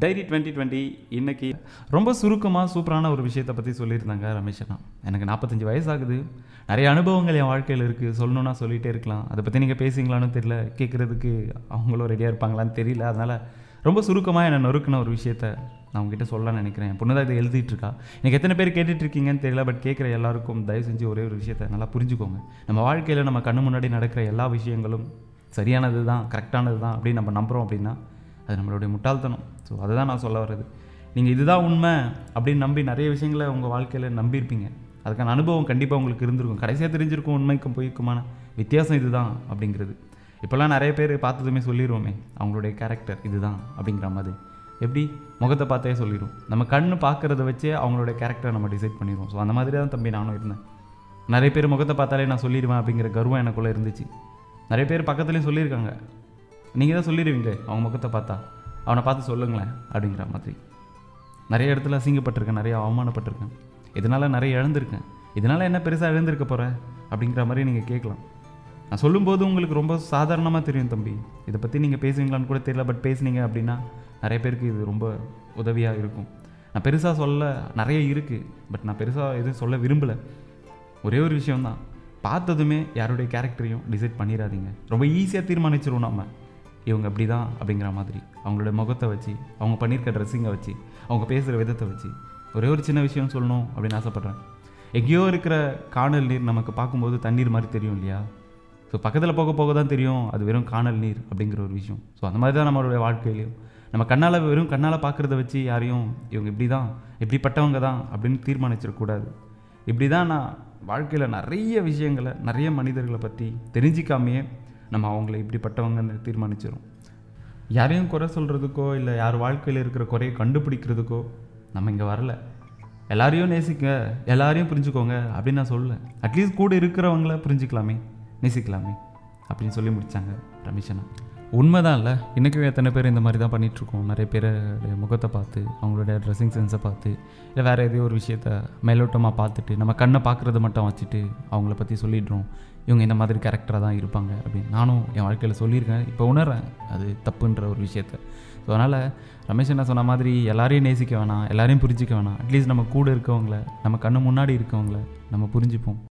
Diary twenty twenty இன்றைக்கி ரொம்ப சுருக்கமாக சூப்பரான ஒரு விஷயத்தை பற்றி சொல்லியிருந்தாங்க ரமேஷ் அண்ணா. எனக்கு நாற்பத்தஞ்சு வயசாகுது. நிறைய அனுபவங்கள் என் வாழ்க்கையில் இருக்குது சொல்லணுன்னா சொல்லிகிட்டே இருக்கலாம். அதை பற்றி நீங்கள் பேசுங்களான்னு தெரியல. கேட்குறதுக்கு அவங்களும் ரெடியாக இருப்பாங்களான்னு தெரியல. அதனால் ரொம்ப சுருக்கமாக என்னை நொறுக்கின ஒரு விஷயத்த நான் உங்ககிட்ட சொல்ல நினைக்கிறேன். பொண்ணு தான் இதை எழுதிட்டுருக்கா எனக்கு எத்தனை பேர் கேட்டுட்ருக்கீங்கன்னு தெரியல. பட் கேட்குற எல்லாருக்கும் தயவு செஞ்சு ஒரே ஒரு விஷயத்த நல்லா புரிஞ்சுக்கோங்க. நம்ம வாழ்க்கையில் நம்ம கண்ணு முன்னாடி நடக்கிற எல்லா விஷயங்களும் சரியானது தான் கரெக்டானது தான் அப்படின்னு நம்ம நம்புகிறோம் அப்படின்னா அது நம்மளுடைய முட்டாள்தனம். ஸோ அதுதான் நான் சொல்ல வர்றது. நீங்கள் இதுதான் உண்மை அப்படின்னு நம்பி நிறைய விஷயங்களை உங்கள் வாழ்க்கையில் நம்பியிருப்பீங்க. அதுக்கான அனுபவம் கண்டிப்பாக உங்களுக்கு இருந்திருக்கும். கடைசியாக தெரிஞ்சிருக்கும் உண்மைக்கும் பொய்க்குமான வித்தியாசம் இதுதான் அப்படிங்கிறது. இப்போல்லாம் நிறைய பேர் பார்த்ததுமே சொல்லிடுவோமே அவங்களுடைய கேரக்டர் இதுதான் அப்படிங்கிற மாதிரி. எப்படி? முகத்தை பார்த்தே சொல்லிடும் நம்ம கண்ணு பார்க்குறத வச்சே அவங்களுடைய கேரக்டரை நம்ம டிசைட் பண்ணிடுவோம் ஸோ அந்த மாதிரி தான் தம்பி நானும் இருந்தேன். நிறைய பேர் முகத்தை பார்த்தாலே நான் சொல்லிடுவேன் அப்படிங்கிற கர்வம் எனக்குள்ளே இருந்துச்சு. நிறைய பேர் பக்கத்துலேயும் சொல்லியிருக்காங்க. நீங்கள் தான் சொல்லிடுவீங்களே அவங்க முகத்தை பார்த்தா. அவனை பார்த்து சொல்லுங்களேன் அப்படிங்கிற மாதிரி. நிறைய இடத்துல அசிங்கப்பட்டிருக்கேன் நிறைய அவமானப்பட்டிருக்கேன். இதனால் நிறைய இழந்திருக்கேன். இதனால் என்ன பெருசாக இழந்திருக்க போகிற அப்படிங்கிற மாதிரி நீங்கள் கேட்கலாம். நான் சொல்லும்போது உங்களுக்கு ரொம்ப சாதாரணமாக தெரியும் தம்பி. இதை பற்றி நீங்கள் பேசுவீங்களான்னு கூட தெரியல பட் பேசுனீங்க அப்படின்னா நிறைய பேருக்கு இது ரொம்ப உதவியாக இருக்கும். நான் பெருசாக சொல்ல நிறைய இருக்குது பட் நான் பெருசாக எதுவும் சொல்ல விரும்பலை. ஒரே ஒரு விஷயம்தான். பார்த்ததுமே யாருடைய கேரக்டரையும் டிசைட் பண்ணிடாதீங்க. ரொம்ப ஈஸியாக தீர்மானிச்சிருவோம் நம்ம இவங்க அப்படி தான் அப்படிங்கிற மாதிரி. அவங்களோட முகத்தை வச்சு அவங்க பண்ணியிருக்க ட்ரெஸ்ஸிங்கை வச்சு அவங்க பேசுகிற விதத்தை வச்சு ஒரே ஒரு சின்ன விஷயம் சொல்லணும் அப்படின்னு ஆசைப்பட்றேன். எங்கேயோ இருக்கிற காணல் நீர் நமக்கு பார்க்கும்போது தண்ணீர் மாதிரி தெரியும் இல்லையா? ஸோ பக்கத்தில் போக போக தான் தெரியும் அது வெறும் காணல் நீர் அப்படிங்கிற ஒரு விஷயம். ஸோ அந்த மாதிரி தான் நம்மளுடைய வாழ்க்கையிலையும். நம்ம கண்ணால் வெறும் கண்ணால் பார்க்குறத வச்சு யாரையும் இவங்க இப்படி தான் இப்படிப்பட்டவங்க தான் அப்படின்னு தீர்மானிச்சிடக்கூடாது. இப்படி தான் நான் வாழ்க்கையில் நிறைய விஷயங்களை நிறைய மனிதர்களை பற்றி தெரிஞ்சிக்காமையே நம்ம அவங்கள இப்படிப்பட்டவங்கன்னு தீர்மானிச்சிடும் யாரையும் குறை சொல்கிறதுக்கோ இல்லை யார் வாழ்க்கையில் இருக்கிற குறையை கண்டுபிடிக்கிறதுக்கோ நம்ம இங்கே வரல. எல்லாரையும் நேசிக்க எல்லாரையும் புரிஞ்சுக்கோங்க அப்படின்னு நான் சொல்லலை. அட்லீஸ்ட் கூட இருக்கிறவங்கள புரிஞ்சுக்கலாமே நேசிக்கலாமே அப்படின்னு சொல்லி முடித்தாங்க ரமேஷனா உண்மைதான் இல்லை இன்றைக்கும் எத்தனை பேர் இந்த மாதிரி தான் பண்ணிகிட்ருக்கோம் நிறைய பேர் முகத்தை பார்த்து அவங்களுடைய ட்ரெஸ்ஸிங் சென்ஸை பார்த்து இல்லை வேறு ஏதோ ஒரு விஷயத்த மேலோட்டமாக பார்த்துட்டு நம்ம கண்ணை பார்க்குறத மட்டும் வச்சுட்டு அவங்கள பற்றி சொல்லிடுறோம். இவங்க இந்த மாதிரி கேரக்டராக தான் இருப்பாங்க அப்படின்னு நானும் என் வாழ்க்கையில் சொல்லியிருக்கேன். இப்போ உணர்றேன். அது தப்புன்ற ஒரு விஷயத்த. ஸோ அதனால் ரமேஷ் என்ன சொன்ன மாதிரி எல்லாரையும் நேசிக்க வேணாம் எல்லாரையும் புரிஞ்சிக்க வேணாம். அட்லீஸ்ட் நம்ம கூட இருக்கவங்கள நம்ம கண்ணு முன்னாடி இருக்கவங்கள நம்ம புரிஞ்சுப்போம்.